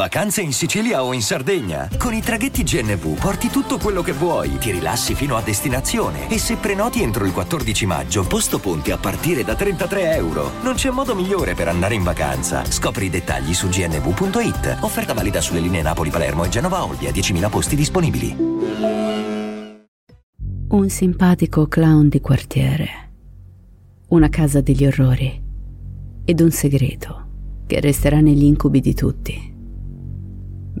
Vacanze in Sicilia o in Sardegna? Con i traghetti GNV porti tutto quello che vuoi, ti rilassi fino a destinazione e se prenoti entro il 14 maggio, posto ponti a partire da 33 euro. Non c'è modo migliore per andare in vacanza. Scopri i dettagli su gnv.it. Offerta valida sulle linee Napoli-Palermo e Genova-Olbia, 10.000 posti disponibili. Un simpatico clown di quartiere. Una casa degli orrori. Ed un segreto che resterà negli incubi di tutti.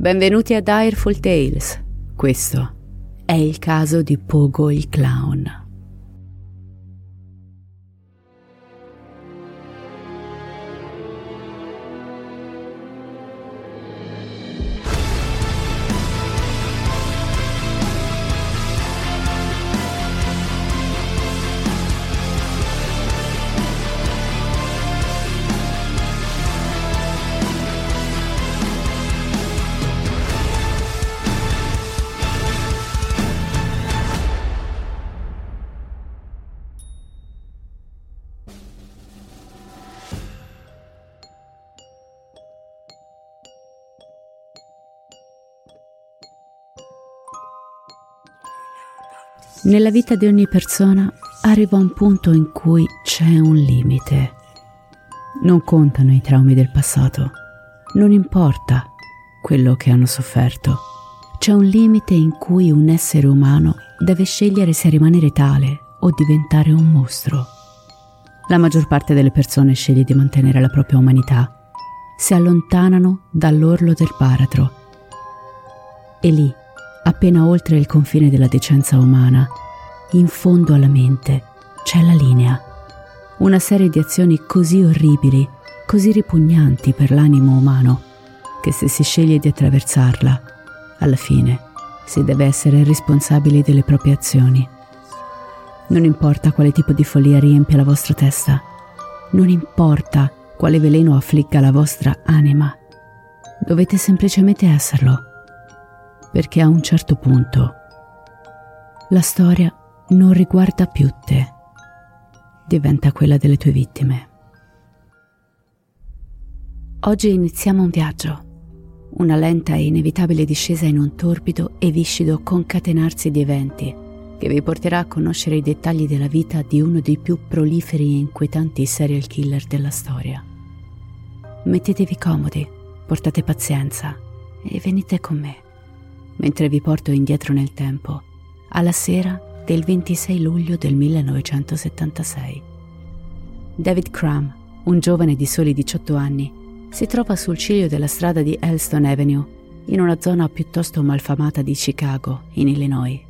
Benvenuti a Direful Tales. Questo è il caso di Pogo il Clown. Nella vita di ogni persona arriva un punto in cui c'è un limite. Non contano i traumi del passato, non importa quello che hanno sofferto. C'è un limite in cui un essere umano deve scegliere se rimanere tale o diventare un mostro. La maggior parte delle persone sceglie di mantenere la propria umanità, si allontanano dall'orlo del baratro. E lì, appena oltre il confine della decenza umana, in fondo alla mente c'è la linea. Una serie di azioni così orribili, così ripugnanti per l'animo umano, che se si sceglie di attraversarla, alla fine si deve essere responsabili delle proprie azioni. Non importa quale tipo di follia riempia la vostra testa, non importa quale veleno affligga la vostra anima, dovete semplicemente esserlo perché a un certo punto la storia non riguarda più te, diventa quella delle tue vittime. Oggi iniziamo un viaggio, una lenta e inevitabile discesa in un torbido e viscido concatenarsi di eventi che vi porterà a conoscere i dettagli della vita di uno dei più proliferi e inquietanti serial killer della storia. Mettetevi comodi, portate pazienza e venite con me mentre vi porto indietro nel tempo, alla sera del 26 luglio del 1976. David Crum, un giovane di soli 18 anni, si trova sul ciglio della strada di Elston Avenue, in una zona piuttosto malfamata di Chicago, in Illinois.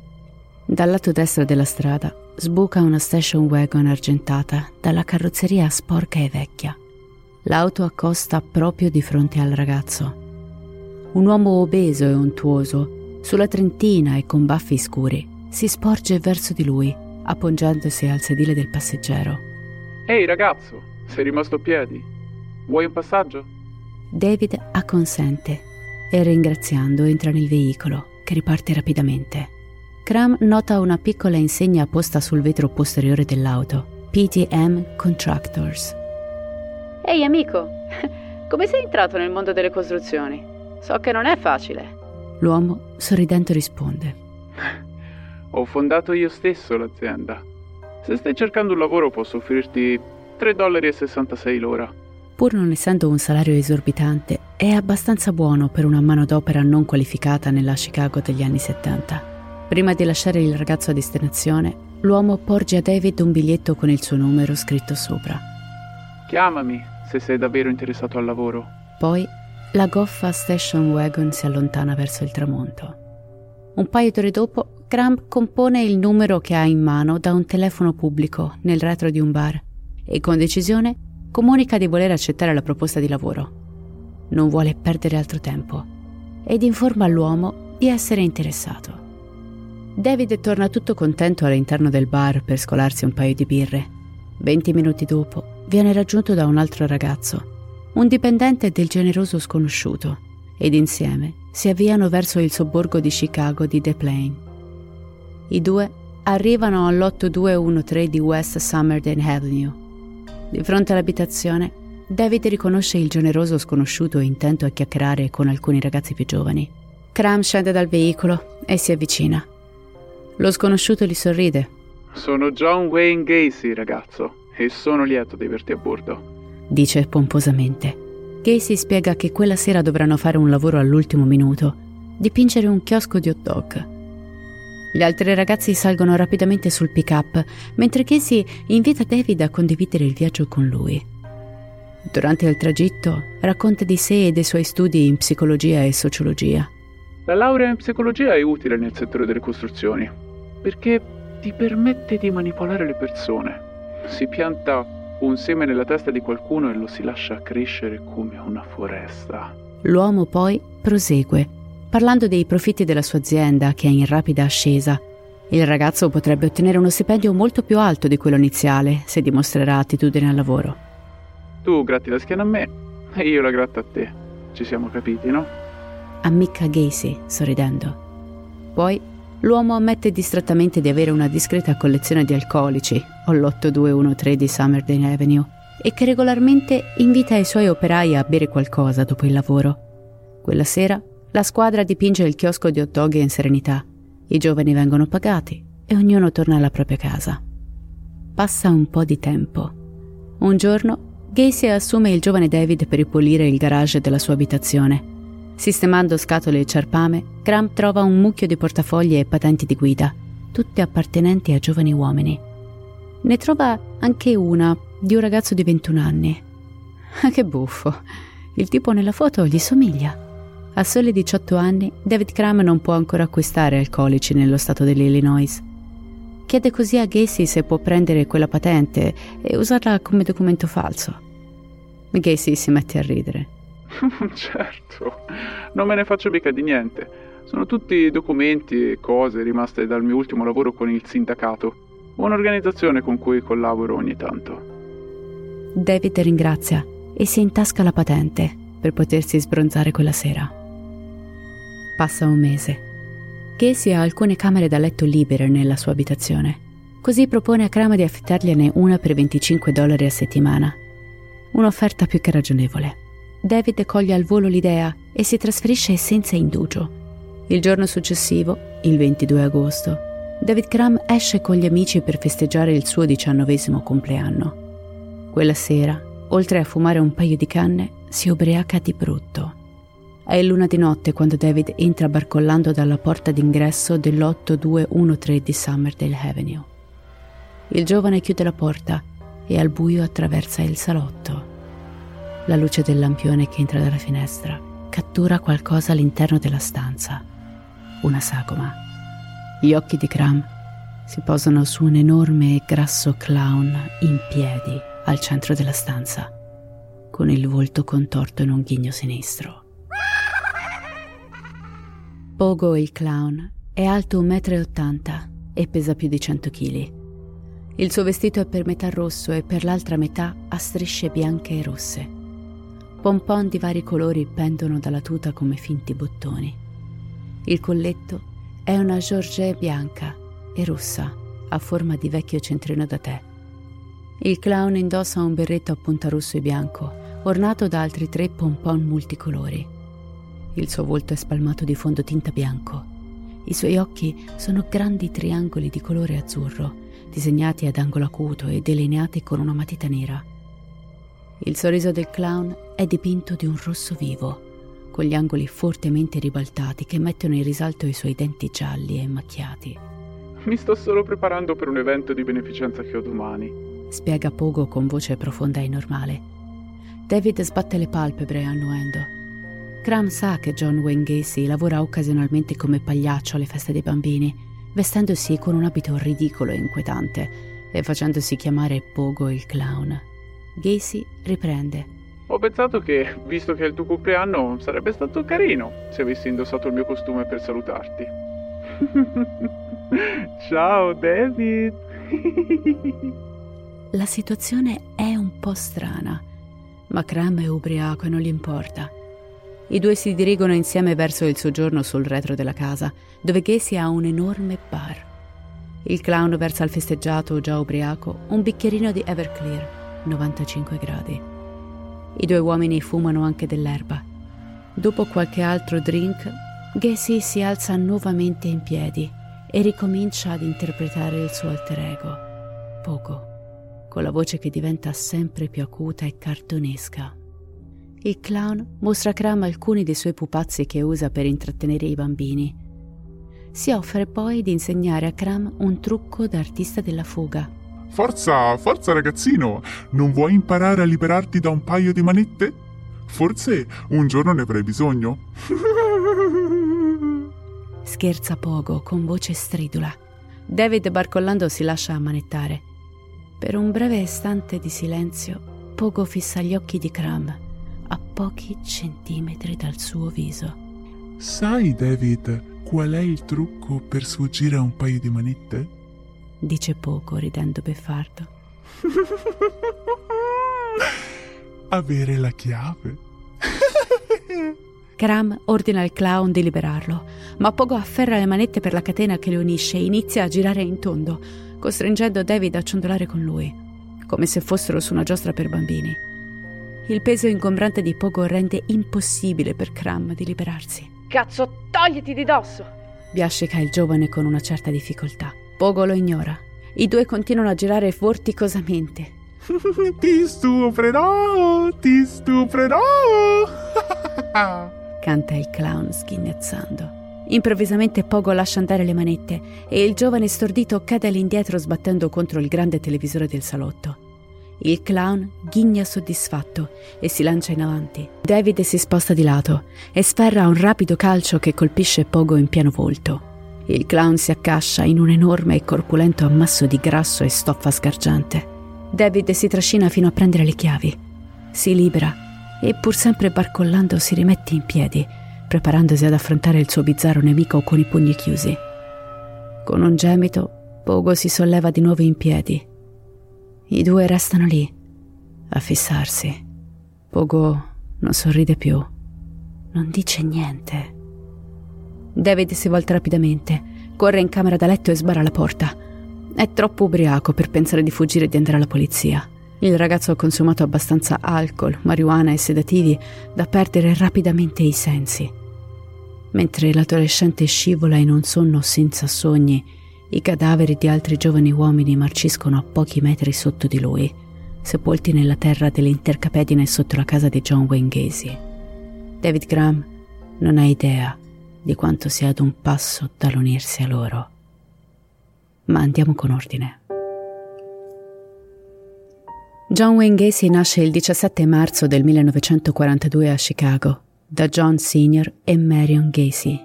Dal lato destro della strada sbuca una station wagon argentata dalla carrozzeria sporca e vecchia. L'auto accosta proprio di fronte al ragazzo. Un uomo obeso e untuoso sulla trentina e con baffi scuri, si sporge verso di lui, appoggiandosi al sedile del passeggero. Ehi ragazzo, sei rimasto a piedi? Vuoi un passaggio? David acconsente e ringraziando entra nel veicolo, che riparte rapidamente. Cram nota una piccola insegna posta sul vetro posteriore dell'auto, PTM Contractors. Ehi amico, come sei entrato nel mondo delle costruzioni? So che non è facile. L'uomo, sorridendo, risponde. Ho fondato io stesso l'azienda. Se stai cercando un lavoro posso offrirti 3,66 dollari l'ora. Pur non essendo un salario esorbitante, è abbastanza buono per una manodopera non qualificata nella Chicago degli anni 70. Prima di lasciare il ragazzo a destinazione, l'uomo porge a David un biglietto con il suo numero scritto sopra. Chiamami se sei davvero interessato al lavoro. Poi la goffa station wagon si allontana verso il tramonto. Un paio d'ore dopo, Graham compone il numero che ha in mano da un telefono pubblico nel retro di un bar e con decisione comunica di voler accettare la proposta di lavoro. Non vuole perdere altro tempo ed informa all'uomo di essere interessato. David torna tutto contento all'interno del bar per scolarsi un paio di birre. Venti minuti dopo viene raggiunto da un altro ragazzo un dipendente del generoso sconosciuto, ed insieme si avviano verso il sobborgo di Chicago di The Plain. I due arrivano all'8213 di West Summerden Avenue. Di fronte all'abitazione, David riconosce il generoso sconosciuto intento a chiacchierare con alcuni ragazzi più giovani. Cram scende dal veicolo e si avvicina. Lo sconosciuto gli sorride. Sono John Wayne Gacy, ragazzo, e sono lieto di averti a bordo. Dice pomposamente. Gacy spiega che quella sera dovranno fare un lavoro all'ultimo minuto, dipingere un chiosco di hot dog. Gli altri ragazzi salgono rapidamente sul pick-up, mentre Casey invita David a condividere il viaggio con lui. Durante il tragitto racconta di sé e dei suoi studi in psicologia e sociologia. La laurea in psicologia è utile nel settore delle costruzioni, perché ti permette di manipolare le persone. Si pianta un seme nella testa di qualcuno e lo si lascia crescere come una foresta. L'uomo poi prosegue, parlando dei profitti della sua azienda che è in rapida ascesa. Il ragazzo potrebbe ottenere uno stipendio molto più alto di quello iniziale se dimostrerà attitudine al lavoro. Tu gratti la schiena a me e io la gratto a te. Ci siamo capiti, no? Ammicca Gacy, sorridendo. Poi l'uomo ammette distrattamente di avere una discreta collezione di alcolici, o l'8213 di Summerdale Avenue, e che regolarmente invita i suoi operai a bere qualcosa dopo il lavoro. Quella sera la squadra dipinge il chiosco di hot dog in serenità. I giovani vengono pagati e ognuno torna alla propria casa. Passa un po' di tempo. Un giorno Gacy assume il giovane David per ripulire il garage della sua abitazione. Sistemando scatole e ciarpame, Graham trova un mucchio di portafogli e patenti di guida, tutte appartenenti a giovani uomini. Ne trova anche una di un ragazzo di 21 anni. che buffo! Il tipo nella foto gli somiglia. A soli 18 anni, David Cram non può ancora acquistare alcolici nello stato dell'Illinois. Chiede così a Gacy se può prendere quella patente e usarla come documento falso. Gacy si mette a ridere. certo, non me ne faccio mica di niente. Sono tutti documenti e cose rimaste dal mio ultimo lavoro con il sindacato, un'organizzazione con cui collaboro ogni tanto. David ringrazia e si intasca la patente per potersi sbronzare quella sera. Passa un mese Casey ha alcune camere da letto libere nella sua abitazione. Così propone a Crama di affittargliene una per 25 dollari a settimana. Un'offerta più che ragionevole. David coglie al volo l'idea e si trasferisce senza indugio. Il giorno successivo, il 22 agosto, David Cram esce con gli amici per festeggiare il suo diciannovesimo compleanno. Quella sera, oltre a fumare un paio di canne, si ubriaca di brutto. È luna di notte quando David entra barcollando dalla porta d'ingresso dell'8213 di Summerdale Avenue. Il giovane chiude la porta e al buio attraversa il salotto. La luce del lampione che entra dalla finestra cattura qualcosa all'interno della stanza. Una sagoma. Gli occhi di Cram si posano su un enorme e grasso clown in piedi al centro della stanza, con il volto contorto in un ghigno sinistro. Pogo il clown è alto 1,80 m e pesa più di 100 kg. Il suo vestito è per metà rosso e per l'altra metà ha strisce bianche e rosse. Pompon di vari colori pendono dalla tuta come finti bottoni. Il colletto è una Georgette bianca e rossa a forma di vecchio centrino da tè. Il clown indossa un berretto a punta rosso e bianco, ornato da altri tre pompon multicolori. Il suo volto è spalmato di fondotinta bianco. I suoi occhi sono grandi triangoli di colore azzurro, disegnati ad angolo acuto e delineati con una matita nera. Il sorriso del clown è dipinto di un rosso vivo, con gli angoli fortemente ribaltati che mettono in risalto i suoi denti gialli e macchiati. Mi sto solo preparando per un evento di beneficenza che ho domani, spiega Pogo con voce profonda e normale. David sbatte le palpebre annuendo. Graham sa che John Wayne Gacy lavora occasionalmente come pagliaccio alle feste dei bambini, vestendosi con un abito ridicolo e inquietante e facendosi chiamare Pogo il clown. Gacy riprende. Ho pensato che, visto che è il tuo compleanno, sarebbe stato carino se avessi indossato il mio costume per salutarti. Ciao David! La situazione è un po' strana, ma Cram è ubriaco e non gli importa. I due si dirigono insieme verso il soggiorno sul retro della casa, dove Casey ha un enorme bar. Il clown versa al festeggiato, già ubriaco, un bicchierino di Everclear, 95 gradi. I due uomini fumano anche dell'erba. Dopo qualche altro drink, Gacy si alza nuovamente in piedi e ricomincia ad interpretare il suo alter ego, Poco, con la voce che diventa sempre più acuta e cartonesca. Il clown mostra a Cram alcuni dei suoi pupazzi che usa per intrattenere i bambini. Si offre poi di insegnare a Cram un trucco da artista della fuga. Forza, forza ragazzino, non vuoi imparare a liberarti da un paio di manette? Forse un giorno ne avrai bisogno. Scherza Pogo con voce stridula. David barcollando si lascia ammanettare. Per un breve istante di silenzio, Pogo fissa gli occhi di Cram a pochi centimetri dal suo viso. Sai, David, qual è il trucco per sfuggire a un paio di manette? Dice Poco ridendo beffardo. Avere la chiave. Cram ordina al clown di liberarlo, ma Pogo afferra le manette per la catena che le unisce e inizia a girare in tondo, costringendo David a ciondolare con lui, come se fossero su una giostra per bambini. Il peso ingombrante di Pogo rende impossibile per Cram di liberarsi. Cazzo, togliti di dosso! Biascica il giovane con una certa difficoltà. Pogo lo ignora. I due continuano a girare vorticosamente. ti stuprerò, ti stuprerò! canta il clown sghignazzando. Improvvisamente Pogo lascia andare le manette e il giovane stordito cade all'indietro sbattendo contro il grande televisore del salotto. Il clown ghigna soddisfatto e si lancia in avanti. David si sposta di lato e sferra un rapido calcio che colpisce Pogo in pieno volto. Il clown si accascia in un enorme e corpulento ammasso di grasso e stoffa sgargiante. David si trascina fino a prendere le chiavi. Si libera e pur sempre barcollando si rimette in piedi, preparandosi ad affrontare il suo bizzarro nemico con i pugni chiusi. Con un gemito, Pogo si solleva di nuovo in piedi. I due restano lì, a fissarsi. Pogo non sorride più, non dice niente. David si volta rapidamente, corre in camera da letto e sbarra la porta. È troppo ubriaco per pensare di fuggire e di andare alla polizia. Il ragazzo ha consumato abbastanza alcol, marijuana e sedativi da perdere rapidamente i sensi. Mentre l'adolescente scivola in un sonno senza sogni, i cadaveri di altri giovani uomini marciscono a pochi metri sotto di lui, sepolti nella terra delle intercapedine sotto la casa di John Wayne Gacy. David Graham non ha idea di quanto sia ad un passo dall'unirsi a loro. Ma andiamo con ordine. John Wayne Gacy nasce il 17 marzo del 1942 a Chicago da John Sr. e Marion Gacy.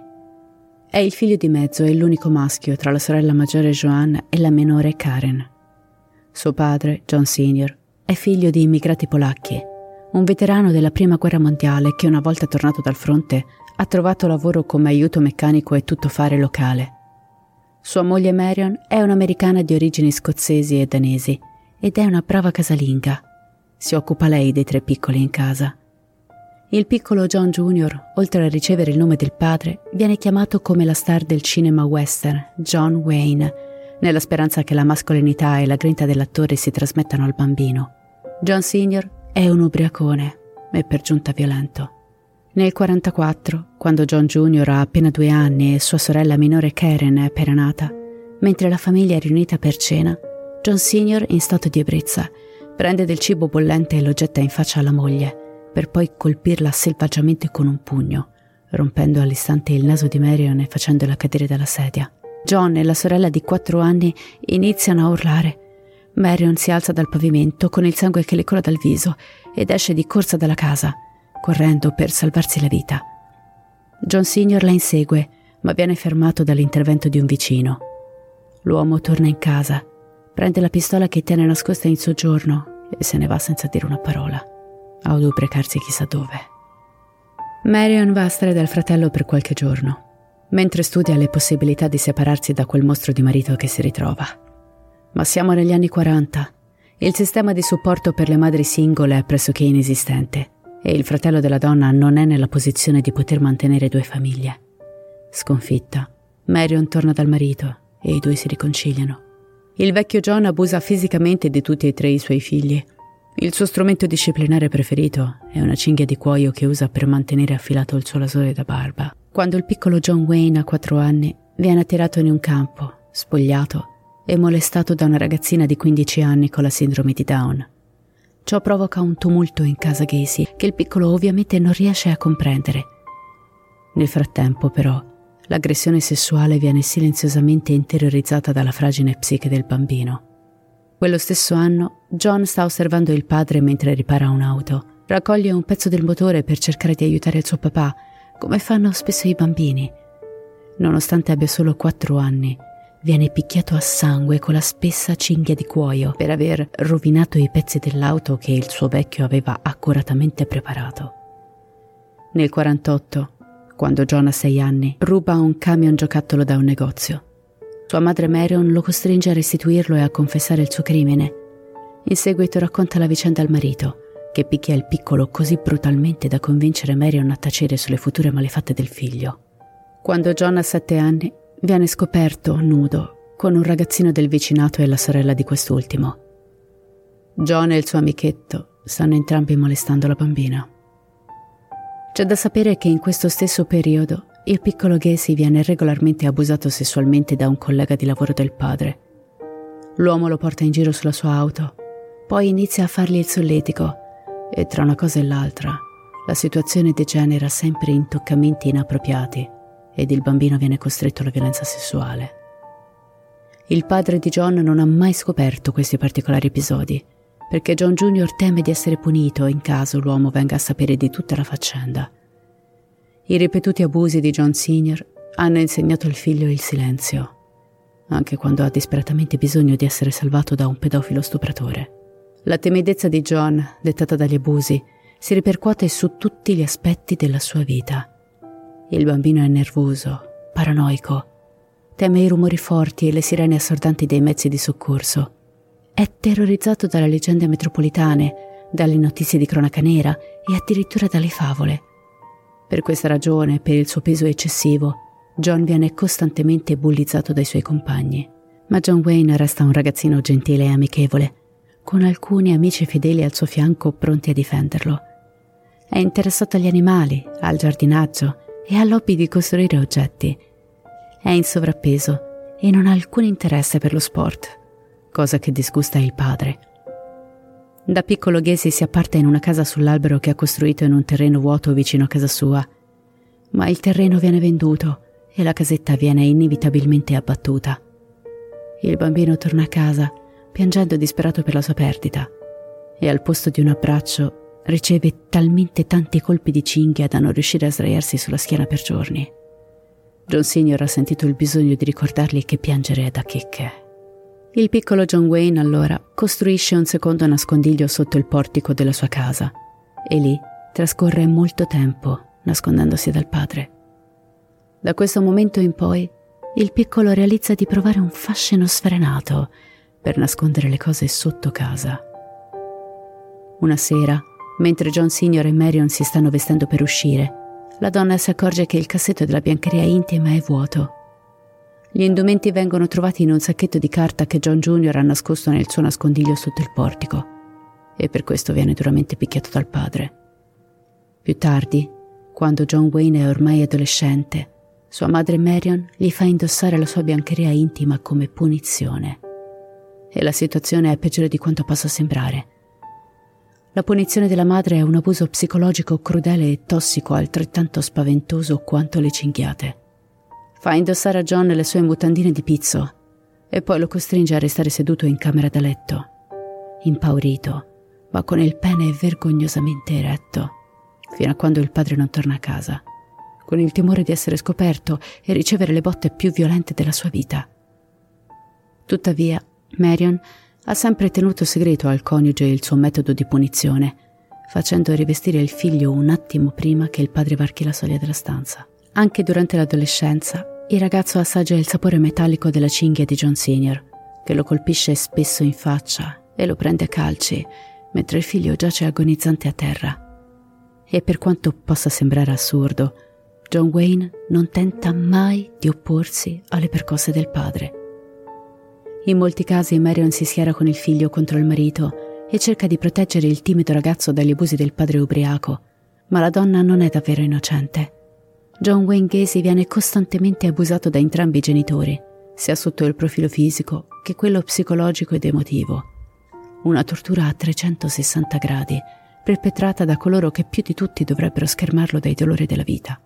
È il figlio di mezzo e l'unico maschio tra la sorella maggiore Joanne e la minore Karen. Suo padre, John Sr., è figlio di immigrati polacchi, un veterano della Prima Guerra Mondiale che una volta tornato dal fronte ha trovato lavoro come aiuto meccanico e tuttofare locale. Sua moglie Marion è un'americana di origini scozzesi e danesi ed è una brava casalinga. Si occupa lei dei tre piccoli in casa. Il piccolo John Jr., oltre a ricevere il nome del padre, viene chiamato come la star del cinema western, John Wayne, nella speranza che la mascolinità e la grinta dell'attore si trasmettano al bambino. John Sr. è un ubriacone e per giunta violento. Nel 1944, quando John Jr. ha appena due anni e sua sorella minore Karen è appena nata, mentre la famiglia è riunita per cena, John Senior, in stato di ebbrezza, prende del cibo bollente e lo getta in faccia alla moglie, per poi colpirla selvaggiamente con un pugno, rompendo all'istante il naso di Marion e facendola cadere dalla sedia. John e la sorella di quattro anni iniziano a urlare. Marion si alza dal pavimento con il sangue che le cola dal viso ed esce di corsa dalla casa, correndo per salvarsi la vita. John Senior la insegue, ma viene fermato dall'intervento di un vicino. L'uomo torna in casa Prende la pistola che tiene nascosta in soggiorno e se ne va senza dire una parola, a ubriacarsi chissà dove. Marion va a stare dal fratello per qualche giorno, mentre studia le possibilità di separarsi da quel mostro di marito che si ritrova. Ma siamo negli anni 40. Il sistema di supporto per le madri singole è pressoché inesistente e il fratello della donna non è nella posizione di poter mantenere due famiglie. Sconfitta, Marion torna dal marito e i due si riconciliano. Il vecchio John abusa fisicamente di tutti e tre i suoi figli. Il suo strumento disciplinare preferito è una cinghia di cuoio che usa per mantenere affilato il suo lasore da barba. Quando il piccolo John Wayne ha quattro anni, viene attirato in un campo, spogliato e molestato da una ragazzina di 15 anni con la sindrome di Down. Ciò provoca un tumulto in casa Gacy che il piccolo ovviamente non riesce a comprendere. Nel frattempo, però, l'aggressione sessuale viene silenziosamente interiorizzata dalla fragile psiche del bambino. Quello stesso anno, John sta osservando il padre mentre ripara un'auto. Raccoglie un pezzo del motore per cercare di aiutare il suo papà, come fanno spesso i bambini. Nonostante abbia solo quattro anni, viene picchiato a sangue con la spessa cinghia di cuoio per aver rovinato i pezzi dell'auto che il suo vecchio aveva accuratamente preparato. Nel 48, quando John ha sei anni, ruba un camion giocattolo da un negozio. Sua madre Marion lo costringe a restituirlo e a confessare il suo crimine. In seguito racconta la vicenda al marito, che picchia il piccolo così brutalmente da convincere Marion a tacere sulle future malefatte del figlio. Quando John ha sette anni, viene scoperto nudo con un ragazzino del vicinato e la sorella di quest'ultimo. John e il suo amichetto stanno entrambi molestando la bambina. C'è da sapere che in questo stesso periodo il piccolo Gacy viene regolarmente abusato sessualmente da un collega di lavoro del padre. L'uomo lo porta in giro sulla sua auto, poi inizia a fargli il solletico e tra una cosa e l'altra la situazione degenera sempre in toccamenti inappropriati ed il bambino viene costretto alla violenza sessuale. Il padre di John non ha mai scoperto questi particolari episodi, perché John Jr. teme di essere punito in caso l'uomo venga a sapere di tutta la faccenda. I ripetuti abusi di John Sr. hanno insegnato al figlio il silenzio, anche quando ha disperatamente bisogno di essere salvato da un pedofilo stupratore. La timidezza di John, dettata dagli abusi, si ripercuote su tutti gli aspetti della sua vita. Il bambino è nervoso, paranoico, teme i rumori forti e le sirene assordanti dei mezzi di soccorso. È terrorizzato dalle leggende metropolitane, dalle notizie di cronaca nera e addirittura dalle favole. Per questa ragione, per il suo peso eccessivo, John viene costantemente bullizzato dai suoi compagni. Ma John Wayne resta un ragazzino gentile e amichevole, con alcuni amici fedeli al suo fianco pronti a difenderlo. È interessato agli animali, al giardinaggio e all'hobby di costruire oggetti. È in sovrappeso e non ha alcun interesse per lo sport, cosa che disgusta il padre. Da piccolo Ghesi si apparta in una casa sull'albero che ha costruito in un terreno vuoto vicino a casa sua. Ma il terreno viene venduto e la casetta viene inevitabilmente abbattuta. Il bambino torna a casa, piangendo disperato per la sua perdita, e al posto di un abbraccio riceve talmente tanti colpi di cinghia da non riuscire a sdraiarsi sulla schiena per giorni. John Senior ha sentito il bisogno di ricordargli che piangere è da checche. Il piccolo John Wayne allora costruisce un secondo nascondiglio sotto il portico della sua casa e lì trascorre molto tempo nascondendosi dal padre. Da questo momento in poi il piccolo realizza di provare un fascino sfrenato per nascondere le cose sotto casa. Una sera, mentre John Senior e Marion si stanno vestendo per uscire, la donna si accorge che il cassetto della biancheria intima è vuoto gli indumenti vengono trovati in un sacchetto di carta che John Jr. ha nascosto nel suo nascondiglio sotto il portico e per questo viene duramente picchiato dal padre. Più tardi, quando John Wayne è ormai adolescente, sua madre Marion gli fa indossare la sua biancheria intima come punizione. E la situazione è peggiore di quanto possa sembrare. La punizione della madre è un abuso psicologico crudele e tossico altrettanto spaventoso quanto le cinghiate. Fa indossare a John le sue mutandine di pizzo e poi lo costringe a restare seduto in camera da letto, impaurito, ma con il pene vergognosamente eretto, fino a quando il padre non torna a casa, con il timore di essere scoperto e ricevere le botte più violente della sua vita. Tuttavia, Marion ha sempre tenuto segreto al coniuge il suo metodo di punizione, facendo rivestire il figlio un attimo prima che il padre varchi la soglia della stanza. Anche durante l'adolescenza, il ragazzo assaggia il sapore metallico della cinghia di John Senior, che lo colpisce spesso in faccia e lo prende a calci mentre il figlio giace agonizzante a terra. E per quanto possa sembrare assurdo, John Wayne non tenta mai di opporsi alle percosse del padre. In molti casi Marion si schiera con il figlio contro il marito e cerca di proteggere il timido ragazzo dagli abusi del padre ubriaco, ma la donna non è davvero innocente. John Wayne Gacy viene costantemente abusato da entrambi i genitori, sia sotto il profilo fisico che quello psicologico ed emotivo. Una tortura a 360 gradi, perpetrata da coloro che più di tutti dovrebbero schermarlo dai dolori della vita.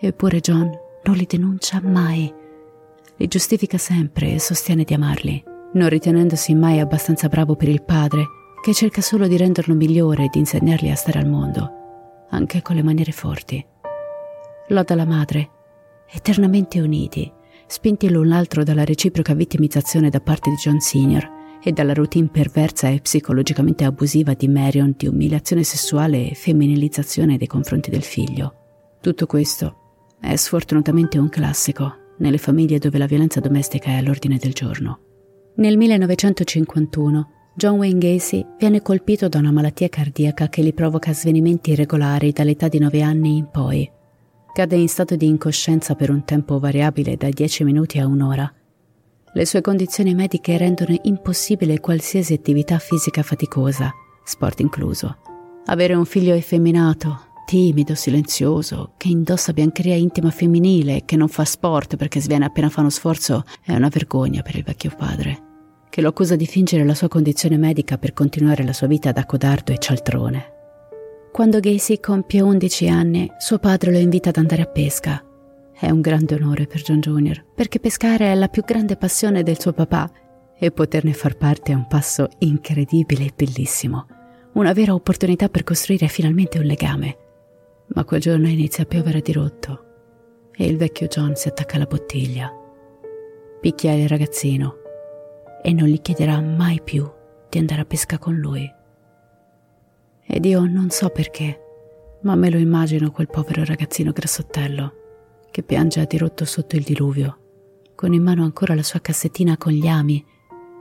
Eppure John non li denuncia mai. Li giustifica sempre e sostiene di amarli, non ritenendosi mai abbastanza bravo per il padre, che cerca solo di renderlo migliore e di insegnargli a stare al mondo, anche con le maniere forti. Loda la madre, eternamente uniti, spinti l'un l'altro dalla reciproca vittimizzazione da parte di John Sr. e dalla routine perversa e psicologicamente abusiva di Marion di umiliazione sessuale e femminilizzazione nei confronti del figlio. Tutto questo è sfortunatamente un classico nelle famiglie dove la violenza domestica è all'ordine del giorno. Nel 1951 John Wayne Gacy viene colpito da una malattia cardiaca che gli provoca svenimenti irregolari dall'età di 9 anni in poi. Cade in stato di incoscienza per un tempo variabile da 10 minuti a un'ora. Le sue condizioni mediche rendono impossibile qualsiasi attività fisica faticosa, sport incluso. Avere un figlio effeminato, timido, silenzioso, che indossa biancheria intima femminile che non fa sport perché sviene appena fa uno sforzo, è una vergogna per il vecchio padre, che lo accusa di fingere la sua condizione medica per continuare la sua vita da codardo e cialtrone. Quando Gacy compie 11 anni, suo padre lo invita ad andare a pesca. È un grande onore per John Jr., perché pescare è la più grande passione del suo papà e poterne far parte è un passo incredibile e bellissimo, una vera opportunità per costruire finalmente un legame ma quel giorno inizia a piovere di rotto e il vecchio John si attacca alla bottiglia. Picchia il ragazzino e non gli chiederà mai più di andare a pesca con lui. Ed io non so perché, ma me lo immagino quel povero ragazzino grassottello che piange a dirotto sotto il diluvio, con in mano ancora la sua cassettina con gli ami,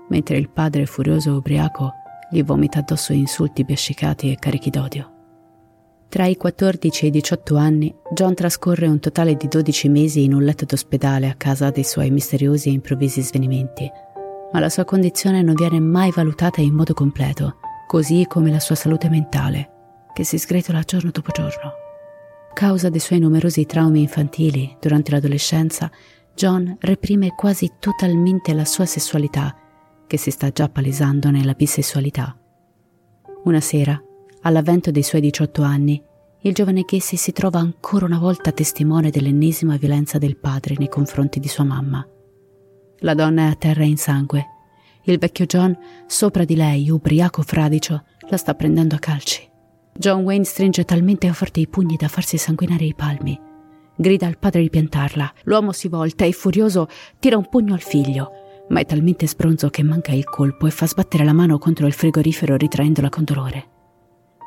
mentre il padre furioso e ubriaco gli vomita addosso insulti biascicati e carichi d'odio. Tra i 14 e i 18 anni, John trascorre un totale di 12 mesi in un letto d'ospedale a causa dei suoi misteriosi e improvvisi svenimenti, ma la sua condizione non viene mai valutata in modo completo, così come la sua salute mentale, che si sgretola giorno dopo giorno. A causa dei suoi numerosi traumi infantili durante l'adolescenza, John reprime quasi totalmente la sua sessualità, che si sta già palesando nella bisessualità. Una sera, All'avvento dei suoi 18 anni, il giovane Casey si trova ancora una volta testimone dell'ennesima violenza del padre nei confronti di sua mamma. La donna è a terra in sangue. Il vecchio John, sopra di lei, ubriaco fradicio, la sta prendendo a calci. John Wayne stringe talmente forte i pugni da farsi sanguinare i palmi. Grida al padre di piantarla. L'uomo si volta e, furioso, tira un pugno al figlio, ma è talmente spronzo che manca il colpo e fa sbattere la mano contro il frigorifero ritraendola con dolore.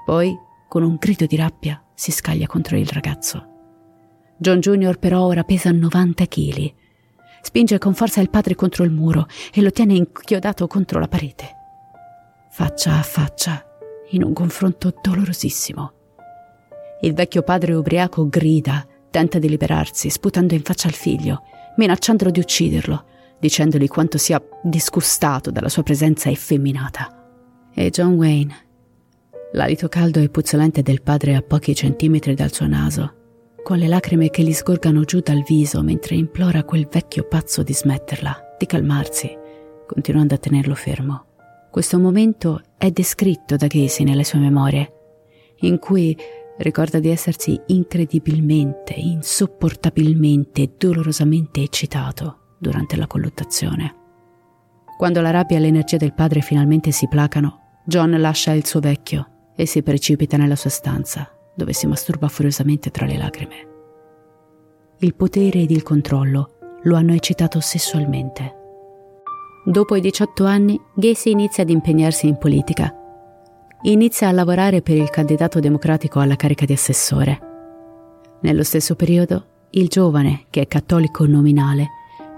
Poi, con un grido di rabbia, si scaglia contro il ragazzo. John Junior però ora pesa 90 kg. Spinge con forza il padre contro il muro e lo tiene inchiodato contro la parete. Faccia a faccia, in un confronto dolorosissimo. Il vecchio padre ubriaco grida, tenta di liberarsi, sputando in faccia al figlio, minacciandolo di ucciderlo, dicendogli quanto sia disgustato dalla sua presenza effeminata. E John Wayne L'alito caldo e puzzolente del padre a pochi centimetri dal suo naso, con le lacrime che gli sgorgano giù dal viso mentre implora quel vecchio pazzo di smetterla, di calmarsi, continuando a tenerlo fermo. Questo momento è descritto da Gacy nelle sue memorie, in cui ricorda di essersi incredibilmente, insopportabilmente dolorosamente eccitato durante la colluttazione. Quando la rabbia e l'energia del padre finalmente si placano, John lascia il suo vecchio e si precipita nella sua stanza, dove si masturba furiosamente tra le lacrime. Il potere ed il controllo lo hanno eccitato sessualmente. Dopo i 18 anni, Gacy inizia ad impegnarsi in politica. Inizia a lavorare per il candidato democratico alla carica di assessore. Nello stesso periodo, il giovane, che è cattolico nominale,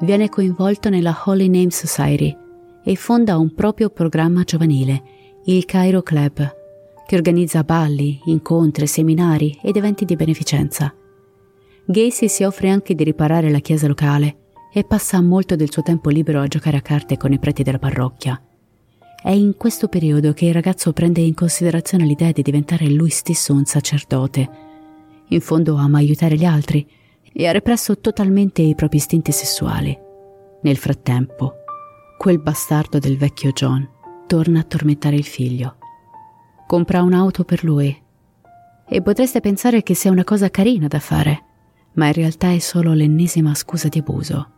viene coinvolto nella Holy Name Society e fonda un proprio programma giovanile, il Cairo Club, che organizza balli, incontri, seminari ed eventi di beneficenza. Gacy si offre anche di riparare la chiesa locale e passa molto del suo tempo libero a giocare a carte con i preti della parrocchia. È in questo periodo che il ragazzo prende in considerazione l'idea di diventare lui stesso un sacerdote. In fondo ama aiutare gli altri e ha represso totalmente i propri istinti sessuali. Nel frattempo, quel bastardo del vecchio John torna a tormentare il figlio. Compra un'auto per lui. E potreste pensare che sia una cosa carina da fare, ma in realtà è solo l'ennesima scusa di abuso.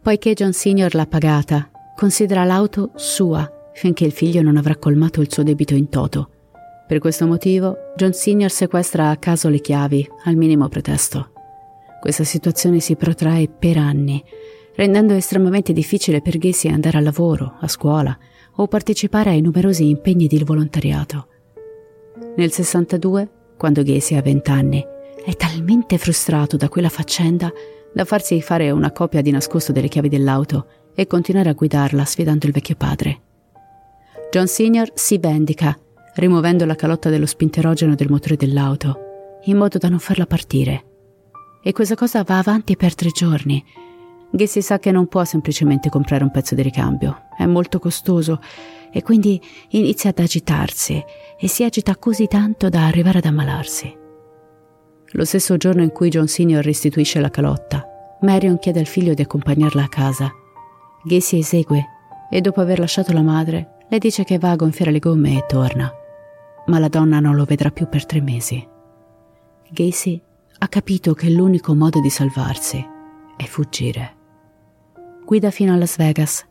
Poiché John Senior l'ha pagata, considera l'auto sua finché il figlio non avrà colmato il suo debito in toto. Per questo motivo, John Senior sequestra a caso le chiavi, al minimo pretesto. Questa situazione si protrae per anni, rendendo estremamente difficile per Gacy andare al lavoro, a scuola o partecipare ai numerosi impegni di volontariato. Nel 62, quando Gacy ha 20 anni, è talmente frustrato da quella faccenda da farsi fare una copia di nascosto delle chiavi dell'auto e continuare a guidarla sfidando il vecchio padre. John Senior si vendica, rimuovendo la calotta dello spinterogeno del motore dell'auto, in modo da non farla partire. E questa cosa va avanti per tre giorni. Gacy sa che non può semplicemente comprare un pezzo di ricambio, è molto costoso, e quindi inizia ad agitarsi e si agita così tanto da arrivare ad ammalarsi. Lo stesso giorno in cui John Senior restituisce la calotta, Marion chiede al figlio di accompagnarla a casa. Gacy esegue e dopo aver lasciato la madre le dice che va a gonfiare le gomme e torna, ma la donna non lo vedrà più per tre mesi. Gacy ha capito che l'unico modo di salvarsi è fuggire. Guida fino a Las Vegas.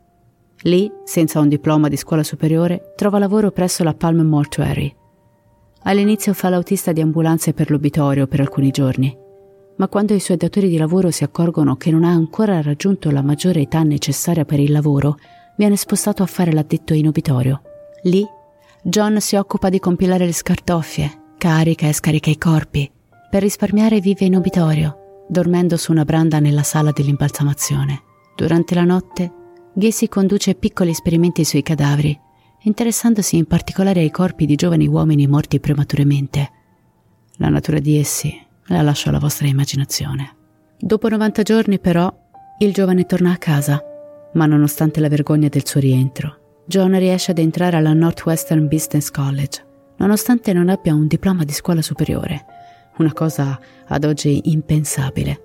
Lì, senza un diploma di scuola superiore, trova lavoro presso la Palm Mortuary. All'inizio fa l'autista di ambulanze per l'obitorio per alcuni giorni, ma quando i suoi datori di lavoro si accorgono che non ha ancora raggiunto la maggiore età necessaria per il lavoro, viene spostato a fare l'addetto in obitorio. Lì, John si occupa di compilare le scartoffie, carica e scarica i corpi. Per risparmiare vive in obitorio, dormendo su una branda nella sala dell'imbalsamazione. Durante la notte, Gacy conduce piccoli esperimenti sui cadaveri, interessandosi in particolare ai corpi di giovani uomini morti prematuramente. La natura di essi la lascio alla vostra immaginazione. Dopo 90 giorni, però, il giovane torna a casa ma nonostante la vergogna del suo rientro, John riesce ad entrare alla Northwestern Business College, nonostante non abbia un diploma di scuola superiore, una cosa ad oggi impensabile.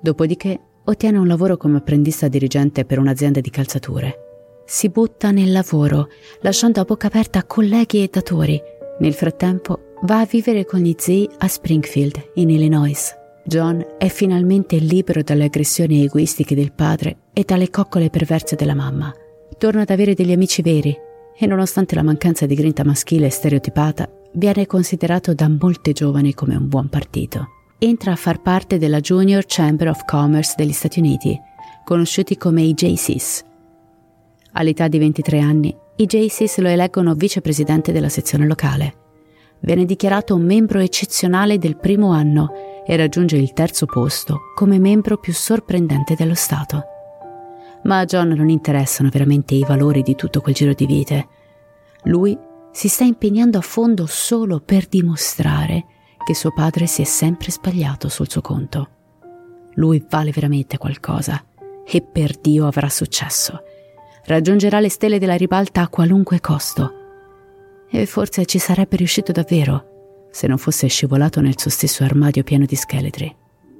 Dopodiché ottiene un lavoro come apprendista dirigente per un'azienda di calzature. Si butta nel lavoro, lasciando a bocca aperta colleghi e datori. Nel frattempo va a vivere con gli zii a Springfield, in Illinois. John è finalmente libero dalle aggressioni egoistiche del padre e dalle coccole perverse della mamma. Torna ad avere degli amici veri e nonostante la mancanza di grinta maschile stereotipata, viene considerato da molte giovani come un buon partito. Entra a far parte della Junior Chamber of Commerce degli Stati Uniti, conosciuti come i JCs. All'età di 23 anni, i JCs lo eleggono vicepresidente della sezione locale. Viene dichiarato un membro eccezionale del primo anno e raggiunge il terzo posto come membro più sorprendente dello Stato. Ma a John non interessano veramente i valori di tutto quel giro di vite. Lui si sta impegnando a fondo solo per dimostrare che suo padre si è sempre sbagliato sul suo conto. Lui vale veramente qualcosa e per Dio avrà successo. Raggiungerà le stelle della ribalta a qualunque costo. E forse ci sarebbe riuscito davvero se non fosse scivolato nel suo stesso armadio pieno di scheletri.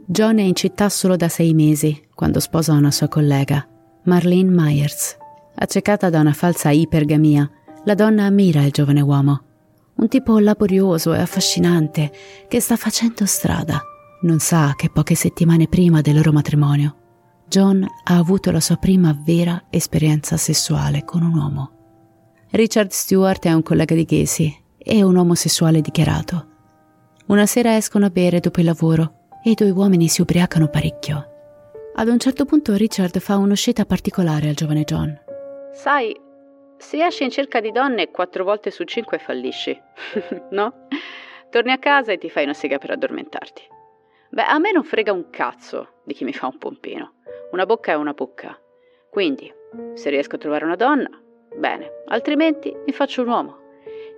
John è in città solo da sei mesi, quando sposa una sua collega, Marlene Myers. Accecata da una falsa ipergamia, la donna ammira il giovane uomo. Un tipo laborioso e affascinante che sta facendo strada. Non sa che poche settimane prima del loro matrimonio, John ha avuto la sua prima vera esperienza sessuale con un uomo. Richard Stewart è un collega di Casey e un omosessuale dichiarato. Una sera escono a bere dopo il lavoro e i due uomini si ubriacano parecchio. Ad un certo punto Richard fa un'uscita particolare al giovane John. Sai, se esci in cerca di donne quattro volte su cinque fallisci, no? Torni a casa e ti fai una sega per addormentarti. Beh, a me non frega un cazzo di chi mi fa un pompino. Una bocca è una bocca. Quindi, se riesco a trovare una donna, bene, altrimenti mi faccio un uomo.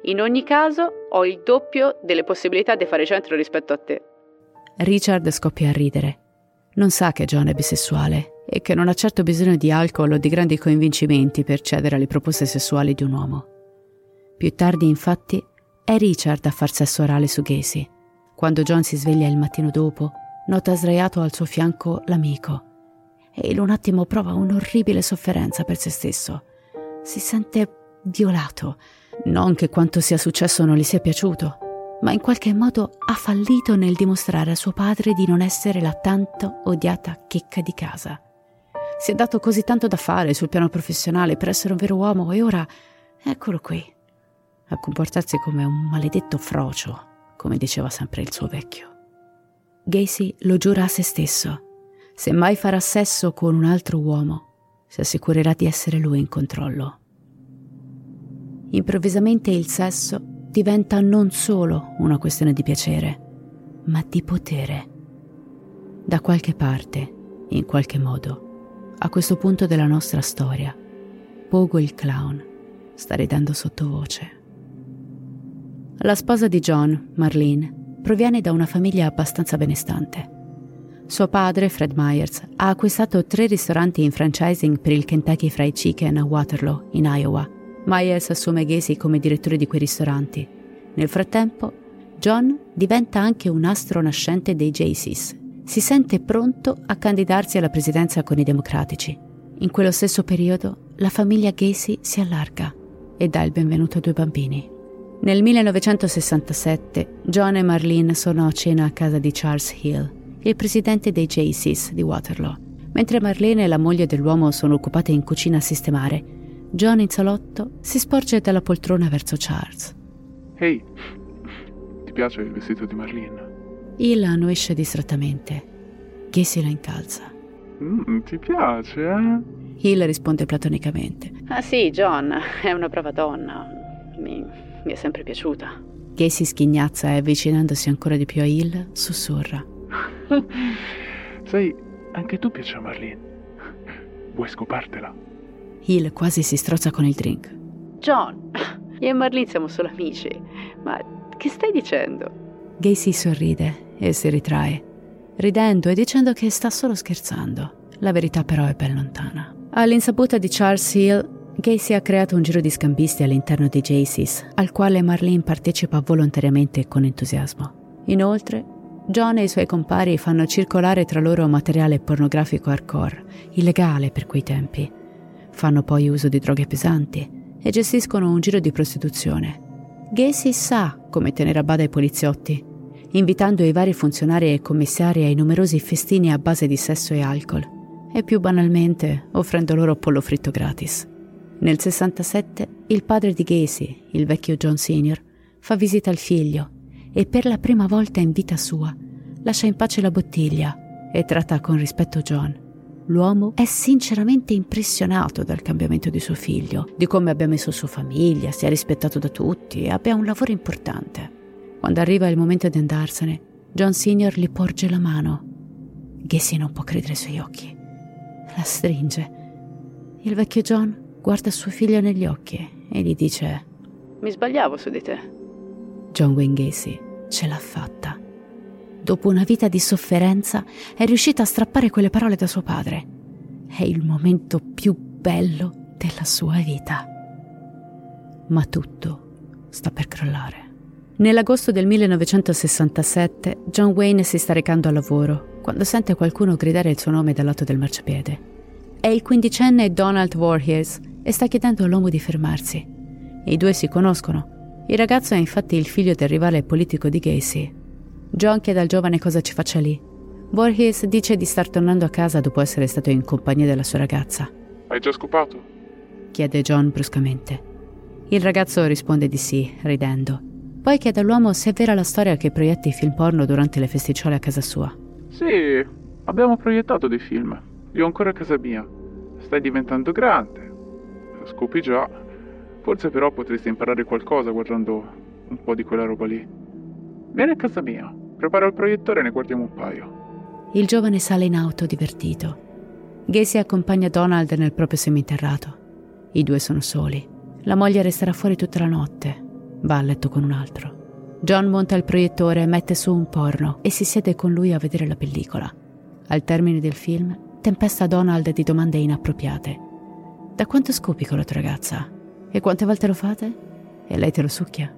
In ogni caso ho il doppio delle possibilità di fare centro rispetto a te. Richard scoppia a ridere. Non sa che John è bisessuale e che non ha certo bisogno di alcol o di grandi convincimenti per cedere alle proposte sessuali di un uomo. Più tardi, infatti, è Richard a far sesso orale su Gacy. Quando John si sveglia il mattino dopo, nota sdraiato al suo fianco l'amico e in un attimo prova un'orribile sofferenza per se stesso. Si sente violato. Non che quanto sia successo non gli sia piaciuto, ma in qualche modo ha fallito nel dimostrare a suo padre di non essere la tanto odiata checca di casa. Si è dato così tanto da fare sul piano professionale per essere un vero uomo e ora eccolo qui, a comportarsi come un maledetto frocio, come diceva sempre il suo vecchio. Gacy lo giura a se stesso. Se mai farà sesso con un altro uomo, si assicurerà di essere lui in controllo. Improvvisamente il sesso diventa non solo una questione di piacere, ma di potere. Da qualche parte, in qualche modo, a questo punto della nostra storia, Pogo il clown sta ridendo sottovoce. La sposa di John, Marlene, proviene da una famiglia abbastanza benestante. Suo padre, Fred Myers, ha acquistato tre ristoranti in franchising per il Kentucky Fried Chicken a Waterloo, in Iowa, Myers assume Gacy come direttore di quei ristoranti. Nel frattempo, John diventa anche un astro nascente dei Jaycees. Si sente pronto a candidarsi alla presidenza con i democratici. In quello stesso periodo, la famiglia Gacy si allarga e dà il benvenuto a due bambini. Nel 1967, John e Marlene sono a cena a casa di Charles Hill, il presidente dei Jaycees di Waterloo. Mentre Marlene e la moglie dell'uomo sono occupate in cucina a sistemare, John in salotto si sporge dalla poltrona verso Charles. Ehi, ti piace il vestito di Marlene? Il annuisce distrattamente. Casey la incalza. Mm, ti piace, eh? Hill risponde platonicamente. Ah sì, John, è una brava donna. Mi, mi è sempre piaciuta. Casey schignazza e avvicinandosi ancora di più a Hill, sussurra. Sai, anche tu piace a Marlene. Vuoi scopartela? Hill quasi si strozza con il drink. John, io e Marlene siamo solo amici, ma che stai dicendo? Gacy sorride e si ritrae, ridendo e dicendo che sta solo scherzando. La verità però è ben lontana. All'insaputa di Charles Hill, Gacy ha creato un giro di scambisti all'interno di Jaycees, al quale Marlene partecipa volontariamente e con entusiasmo. Inoltre, John e i suoi compari fanno circolare tra loro materiale pornografico hardcore, illegale per quei tempi, Fanno poi uso di droghe pesanti e gestiscono un giro di prostituzione. Gacy sa come tenere a bada i poliziotti, invitando i vari funzionari e commissari ai numerosi festini a base di sesso e alcol, e più banalmente offrendo loro pollo fritto gratis. Nel 67 il padre di Gacy, il vecchio John Sr., fa visita al figlio e per la prima volta in vita sua lascia in pace la bottiglia e tratta con rispetto John L'uomo è sinceramente impressionato dal cambiamento di suo figlio, di come abbia messo sua famiglia, sia rispettato da tutti e abbia un lavoro importante. Quando arriva il momento di andarsene, John Senior gli porge la mano. Gacy non può credere ai suoi occhi. La stringe. Il vecchio John guarda suo figlio negli occhi e gli dice: Mi sbagliavo su di te. John Wayne Gacy ce l'ha fatta dopo una vita di sofferenza, è riuscita a strappare quelle parole da suo padre. È il momento più bello della sua vita. Ma tutto sta per crollare. Nell'agosto del 1967 John Wayne si sta recando al lavoro quando sente qualcuno gridare il suo nome dal lato del marciapiede. È il quindicenne Donald Voorhees e sta chiedendo all'uomo di fermarsi. I due si conoscono. Il ragazzo è infatti il figlio del rivale politico di Gacy, John chiede al giovane cosa ci faccia lì. Voorhees dice di star tornando a casa dopo essere stato in compagnia della sua ragazza. Hai già scopato? chiede John bruscamente. Il ragazzo risponde di sì, ridendo. Poi chiede all'uomo se è vera la storia che proietti film porno durante le festicciole a casa sua. Sì, abbiamo proiettato dei film. Io ancora a casa mia. Stai diventando grande. Lo scopi già. Forse però potresti imparare qualcosa guardando un po' di quella roba lì. Vieni a casa mia. Prepara il proiettore e ne guardiamo un paio. Il giovane sale in auto divertito. Gacy accompagna Donald nel proprio seminterrato. I due sono soli. La moglie resterà fuori tutta la notte. Va a letto con un altro. John monta il proiettore, mette su un porno e si siede con lui a vedere la pellicola. Al termine del film, tempesta Donald di domande inappropriate. Da quanto scopi con la tua ragazza? E quante volte lo fate? E lei te lo succhia?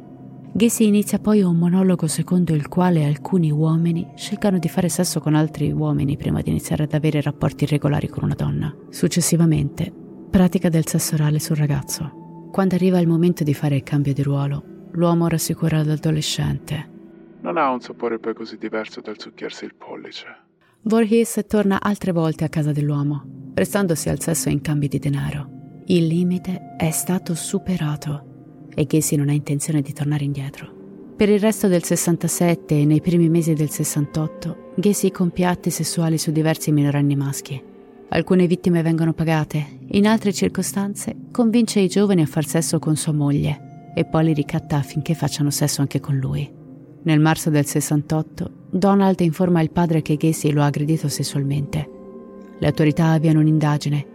Gacy inizia poi un monologo secondo il quale alcuni uomini scelgano di fare sesso con altri uomini prima di iniziare ad avere rapporti regolari con una donna. Successivamente, pratica del sesso orale sul ragazzo. Quando arriva il momento di fare il cambio di ruolo, l'uomo rassicura l'adolescente. Non ha un sapore poi così diverso dal succhiarsi il pollice. Voorhees torna altre volte a casa dell'uomo, prestandosi al sesso in cambio di denaro. Il limite è stato superato e Casey non ha intenzione di tornare indietro. Per il resto del 67 e nei primi mesi del 68, Gacy compie atti sessuali su diversi minorenni maschi. Alcune vittime vengono pagate, in altre circostanze convince i giovani a far sesso con sua moglie e poi li ricatta affinché facciano sesso anche con lui. Nel marzo del 68, Donald informa il padre che Gacy lo ha aggredito sessualmente. Le autorità avviano un'indagine,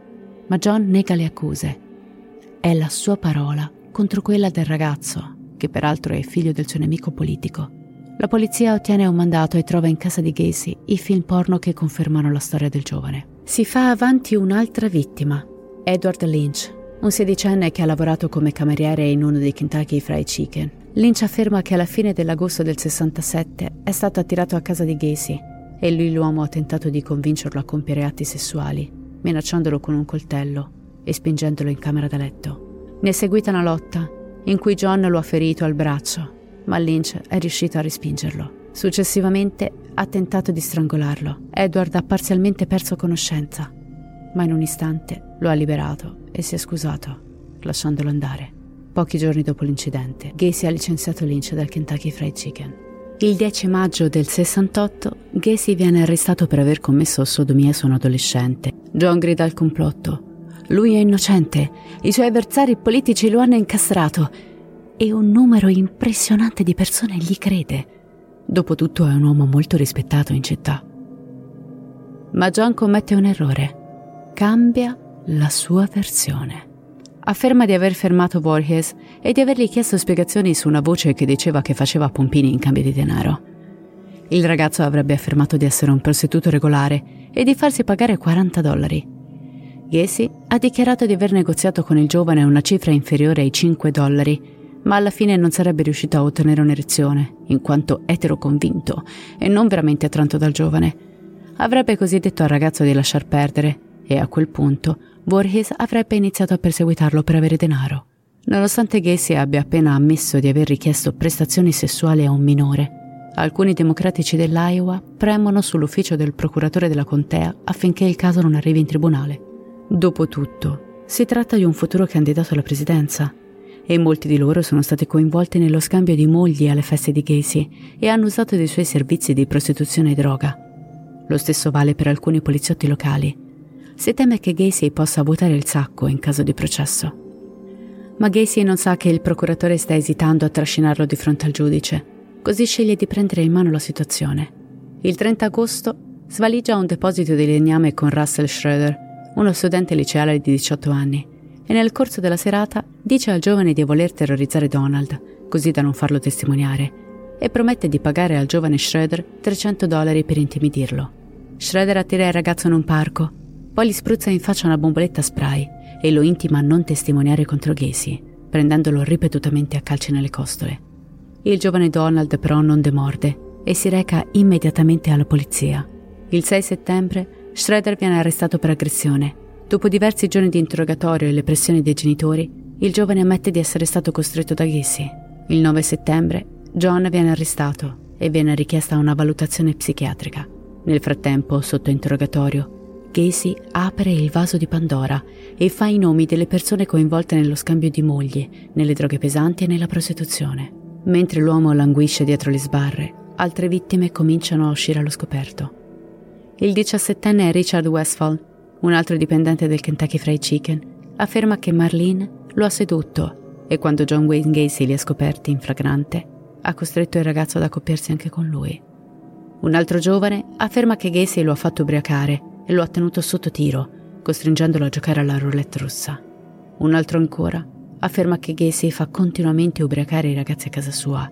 ma John nega le accuse. È la sua parola contro quella del ragazzo, che peraltro è figlio del suo nemico politico. La polizia ottiene un mandato e trova in casa di Gacy i film porno che confermano la storia del giovane. Si fa avanti un'altra vittima, Edward Lynch, un sedicenne che ha lavorato come cameriere in uno dei Kentucky Fried Chicken. Lynch afferma che alla fine dell'agosto del 67 è stato attirato a casa di Gacy e lui l'uomo ha tentato di convincerlo a compiere atti sessuali, minacciandolo con un coltello e spingendolo in camera da letto. Ne è seguita una lotta, in cui John lo ha ferito al braccio, ma Lynch è riuscito a respingerlo. Successivamente ha tentato di strangolarlo. Edward ha parzialmente perso conoscenza, ma in un istante lo ha liberato e si è scusato, lasciandolo andare. Pochi giorni dopo l'incidente, Gacy ha licenziato Lynch dal Kentucky Fried Chicken. Il 10 maggio del 68, Gacy viene arrestato per aver commesso sodomia su un adolescente. John grida al complotto lui è innocente, i suoi avversari politici lo hanno incastrato e un numero impressionante di persone gli crede. Dopotutto è un uomo molto rispettato in città. Ma John commette un errore. Cambia la sua versione. Afferma di aver fermato Voorhees e di avergli chiesto spiegazioni su una voce che diceva che faceva pompini in cambio di denaro. Il ragazzo avrebbe affermato di essere un prostituto regolare e di farsi pagare 40 dollari. Gacy ha dichiarato di aver negoziato con il giovane una cifra inferiore ai 5 dollari, ma alla fine non sarebbe riuscito a ottenere un'erezione, in quanto etero convinto e non veramente attratto dal giovane. Avrebbe così detto al ragazzo di lasciar perdere e a quel punto Voorhees avrebbe iniziato a perseguitarlo per avere denaro. Nonostante Gacy abbia appena ammesso di aver richiesto prestazioni sessuali a un minore, alcuni democratici dell'Iowa premono sull'ufficio del procuratore della contea affinché il caso non arrivi in tribunale. Dopotutto, si tratta di un futuro candidato alla presidenza e molti di loro sono stati coinvolti nello scambio di mogli alle feste di Gacy e hanno usato dei suoi servizi di prostituzione e droga. Lo stesso vale per alcuni poliziotti locali. Si teme che Gacy possa vuotare il sacco in caso di processo. Ma Gacy non sa che il procuratore sta esitando a trascinarlo di fronte al giudice, così sceglie di prendere in mano la situazione. Il 30 agosto svaligia un deposito di legname con Russell Schroeder uno studente liceale di 18 anni, e nel corso della serata dice al giovane di voler terrorizzare Donald, così da non farlo testimoniare, e promette di pagare al giovane Schroeder 300 dollari per intimidirlo. Schroeder attira il ragazzo in un parco, poi gli spruzza in faccia una bomboletta spray e lo intima a non testimoniare contro Gacy, prendendolo ripetutamente a calci nelle costole. Il giovane Donald però non demorde e si reca immediatamente alla polizia. Il 6 settembre Schroeder viene arrestato per aggressione. Dopo diversi giorni di interrogatorio e le pressioni dei genitori, il giovane ammette di essere stato costretto da Gacy. Il 9 settembre, John viene arrestato e viene richiesta una valutazione psichiatrica. Nel frattempo, sotto interrogatorio, Gacy apre il vaso di Pandora e fa i nomi delle persone coinvolte nello scambio di mogli, nelle droghe pesanti e nella prostituzione. Mentre l'uomo languisce dietro le sbarre, altre vittime cominciano a uscire allo scoperto. Il diciassettenne Richard Westphal, un altro dipendente del Kentucky Fried Chicken, afferma che Marlene lo ha sedotto e quando John Wayne Gacy li ha scoperti in flagrante, ha costretto il ragazzo ad accoppiarsi anche con lui. Un altro giovane afferma che Gacy lo ha fatto ubriacare e lo ha tenuto sotto tiro, costringendolo a giocare alla roulette russa. Un altro ancora afferma che Gacy fa continuamente ubriacare i ragazzi a casa sua,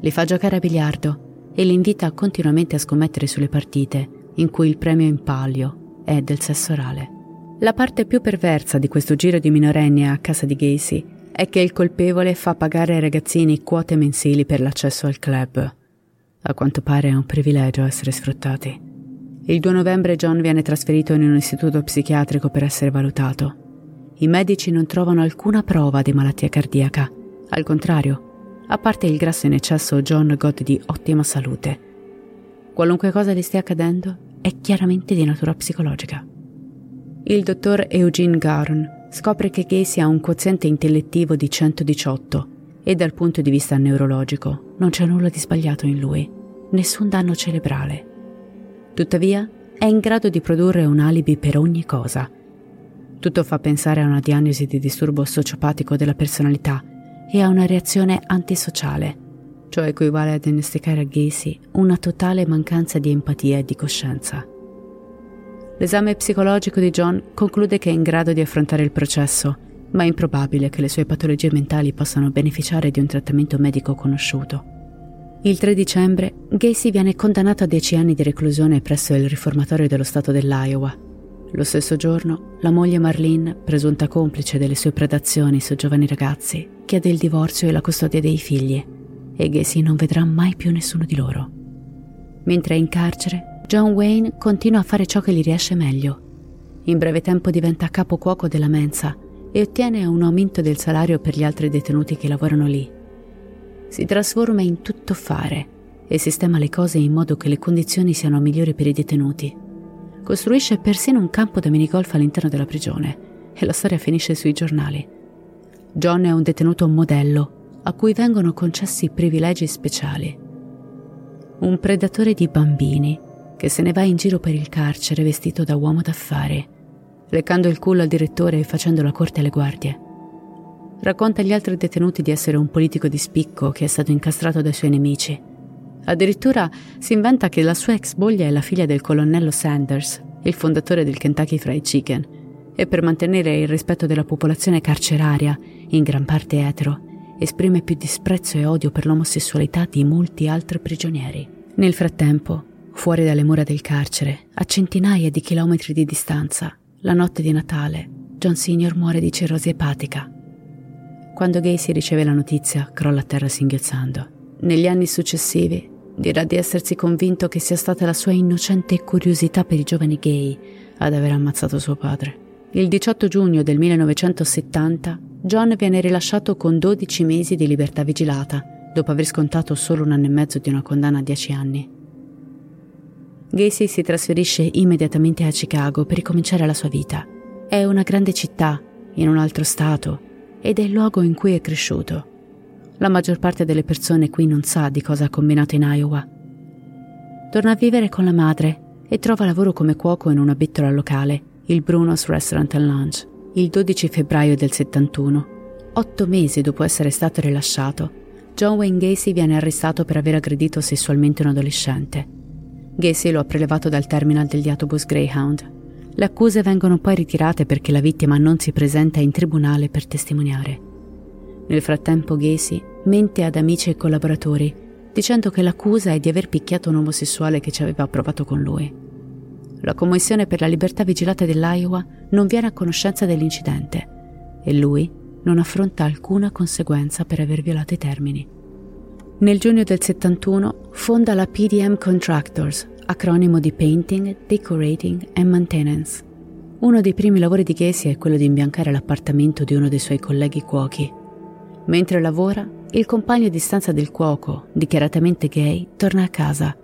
li fa giocare a biliardo e li invita continuamente a scommettere sulle partite in cui il premio in palio è del sesso orale. La parte più perversa di questo giro di minorenni a casa di Gacy è che il colpevole fa pagare ai ragazzini quote mensili per l'accesso al club. A quanto pare è un privilegio essere sfruttati. Il 2 novembre John viene trasferito in un istituto psichiatrico per essere valutato. I medici non trovano alcuna prova di malattia cardiaca. Al contrario, a parte il grasso in eccesso, John gode di ottima salute. Qualunque cosa gli stia accadendo è chiaramente di natura psicologica. Il dottor Eugene Garn scopre che Casey ha un quoziente intellettivo di 118 e dal punto di vista neurologico non c'è nulla di sbagliato in lui, nessun danno cerebrale. Tuttavia, è in grado di produrre un alibi per ogni cosa tutto fa pensare a una diagnosi di disturbo sociopatico della personalità e a una reazione antisociale, cioè equivale a diagnosticare a Gacy una totale mancanza di empatia e di coscienza. L'esame psicologico di John conclude che è in grado di affrontare il processo, ma è improbabile che le sue patologie mentali possano beneficiare di un trattamento medico conosciuto. Il 3 dicembre, Gacy viene condannato a 10 anni di reclusione presso il riformatorio dello Stato dell'Iowa lo stesso giorno, la moglie Marlene, presunta complice delle sue predazioni su giovani ragazzi, chiede il divorzio e la custodia dei figli e Gacy non vedrà mai più nessuno di loro. Mentre è in carcere, John Wayne continua a fare ciò che gli riesce meglio. In breve tempo diventa capo cuoco della mensa e ottiene un aumento del salario per gli altri detenuti che lavorano lì. Si trasforma in tuttofare e sistema le cose in modo che le condizioni siano migliori per i detenuti costruisce persino un campo da minigolf all'interno della prigione e la storia finisce sui giornali. John è un detenuto modello a cui vengono concessi privilegi speciali. Un predatore di bambini che se ne va in giro per il carcere vestito da uomo d'affari, recando il culo al direttore e facendo la corte alle guardie. Racconta agli altri detenuti di essere un politico di spicco che è stato incastrato dai suoi nemici Addirittura si inventa che la sua ex moglie è la figlia del colonnello Sanders, il fondatore del Kentucky Fried Chicken, e per mantenere il rispetto della popolazione carceraria, in gran parte etero, esprime più disprezzo e odio per l'omosessualità di molti altri prigionieri. Nel frattempo, fuori dalle mura del carcere, a centinaia di chilometri di distanza, la notte di Natale, John Senior muore di cirrosi epatica. Quando Gacy riceve la notizia, crolla a terra singhiozzando. Negli anni successivi, dirà di essersi convinto che sia stata la sua innocente curiosità per i giovani gay ad aver ammazzato suo padre. Il 18 giugno del 1970 John viene rilasciato con 12 mesi di libertà vigilata, dopo aver scontato solo un anno e mezzo di una condanna a 10 anni. Gacy si trasferisce immediatamente a Chicago per ricominciare la sua vita. È una grande città, in un altro stato, ed è il luogo in cui è cresciuto. La maggior parte delle persone qui non sa di cosa ha combinato in Iowa. Torna a vivere con la madre e trova lavoro come cuoco in una bettola locale, il Bruno's Restaurant and Lunch, il 12 febbraio del 71. Otto mesi dopo essere stato rilasciato, John Wayne Gacy viene arrestato per aver aggredito sessualmente un adolescente. Gacy lo ha prelevato dal terminal degli autobus Greyhound. Le accuse vengono poi ritirate perché la vittima non si presenta in tribunale per testimoniare. Nel frattempo Gacy mente ad amici e collaboratori, dicendo che l'accusa è di aver picchiato un omosessuale che ci aveva provato con lui. La Commissione per la libertà vigilata dell'Iowa non viene a conoscenza dell'incidente e lui non affronta alcuna conseguenza per aver violato i termini. Nel giugno del 71 fonda la PDM Contractors, acronimo di Painting, Decorating and Maintenance. Uno dei primi lavori di Casey è quello di imbiancare l'appartamento di uno dei suoi colleghi cuochi, Mentre lavora, il compagno di stanza del cuoco, dichiaratamente gay, torna a casa.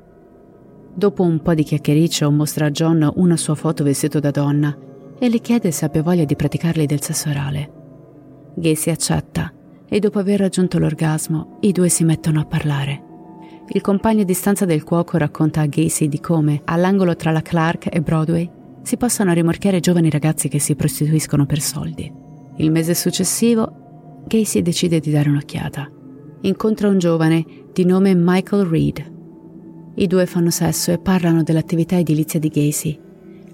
Dopo un po' di chiacchiericcio mostra a John una sua foto vestito da donna e le chiede se abbia voglia di praticarle del sesso orale. Si accetta e dopo aver raggiunto l'orgasmo i due si mettono a parlare. Il compagno di stanza del cuoco racconta a Gacy di come, all'angolo tra la Clark e Broadway, si possano rimorchiare giovani ragazzi che si prostituiscono per soldi. Il mese successivo Casey decide di dare un'occhiata. Incontra un giovane di nome Michael Reed. I due fanno sesso e parlano dell'attività edilizia di Gacy.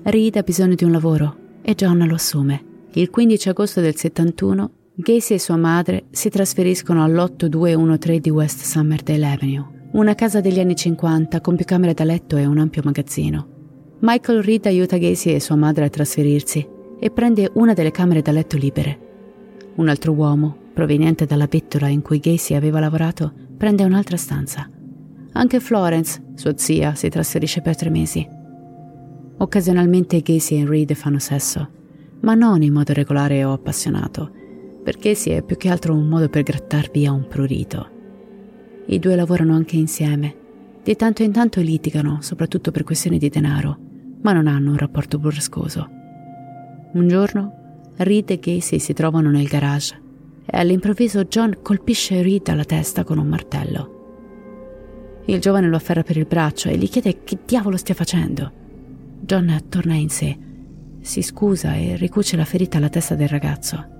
Reed ha bisogno di un lavoro e John lo assume. Il 15 agosto del 71 Gacy e sua madre si trasferiscono all'8213 di West Summerdale Avenue, una casa degli anni 50 con più camere da letto e un ampio magazzino. Michael Reed aiuta Gacy e sua madre a trasferirsi e prende una delle camere da letto libere. Un altro uomo, proveniente dalla bettola in cui Gacy aveva lavorato, prende un'altra stanza. Anche Florence, sua zia, si trasferisce per tre mesi. Occasionalmente Gacy e Reed fanno sesso, ma non in modo regolare o appassionato, perché si è più che altro un modo per grattar via un prurito. I due lavorano anche insieme. Di tanto in tanto litigano, soprattutto per questioni di denaro, ma non hanno un rapporto burrascoso. Un giorno Reed e Casey si trovano nel garage e all'improvviso John colpisce Reed alla testa con un martello. Il giovane lo afferra per il braccio e gli chiede che diavolo stia facendo. John torna in sé, si scusa e ricuce la ferita alla testa del ragazzo.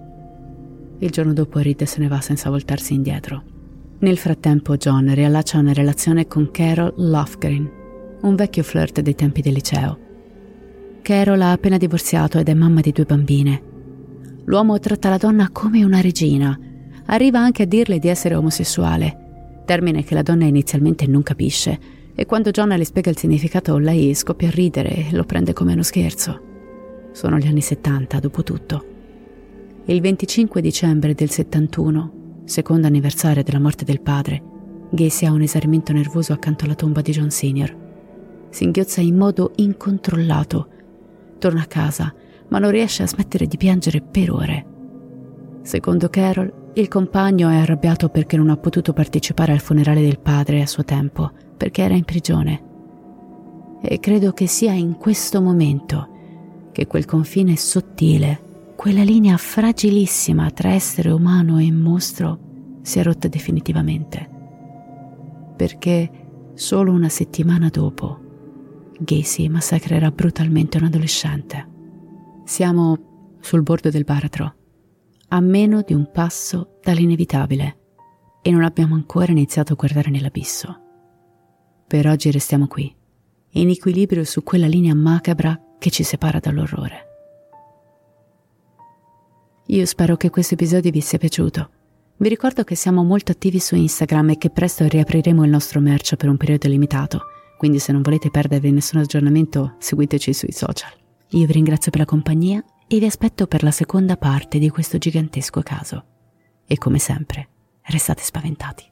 Il giorno dopo Reed se ne va senza voltarsi indietro. Nel frattempo John riallaccia una relazione con Carol Lofgren, un vecchio flirt dei tempi del liceo. Carol ha appena divorziato ed è mamma di due bambine. L'uomo tratta la donna come una regina. Arriva anche a dirle di essere omosessuale, termine che la donna inizialmente non capisce, e quando John le spiega il significato lei scoppia a ridere e lo prende come uno scherzo. Sono gli anni 70, dopo tutto. Il 25 dicembre del 71, secondo anniversario della morte del padre, Gacy ha un esaurimento nervoso accanto alla tomba di John Senior. Si inghiozza in modo incontrollato. Torna a casa, ma non riesce a smettere di piangere per ore. Secondo Carol, il compagno è arrabbiato perché non ha potuto partecipare al funerale del padre a suo tempo, perché era in prigione. E credo che sia in questo momento che quel confine sottile quella linea fragilissima tra essere umano e mostro si è rotta definitivamente. Perché solo una settimana dopo Gacy massacrerà brutalmente un adolescente. Siamo sul bordo del baratro, a meno di un passo dall'inevitabile, e non abbiamo ancora iniziato a guardare nell'abisso. Per oggi restiamo qui, in equilibrio su quella linea macabra che ci separa dall'orrore. Io spero che questo episodio vi sia piaciuto. Vi ricordo che siamo molto attivi su Instagram e che presto riapriremo il nostro merch per un periodo limitato, quindi se non volete perdervi nessun aggiornamento, seguiteci sui social. Io vi ringrazio per la compagnia e vi aspetto per la seconda parte di questo gigantesco caso. E come sempre, restate spaventati.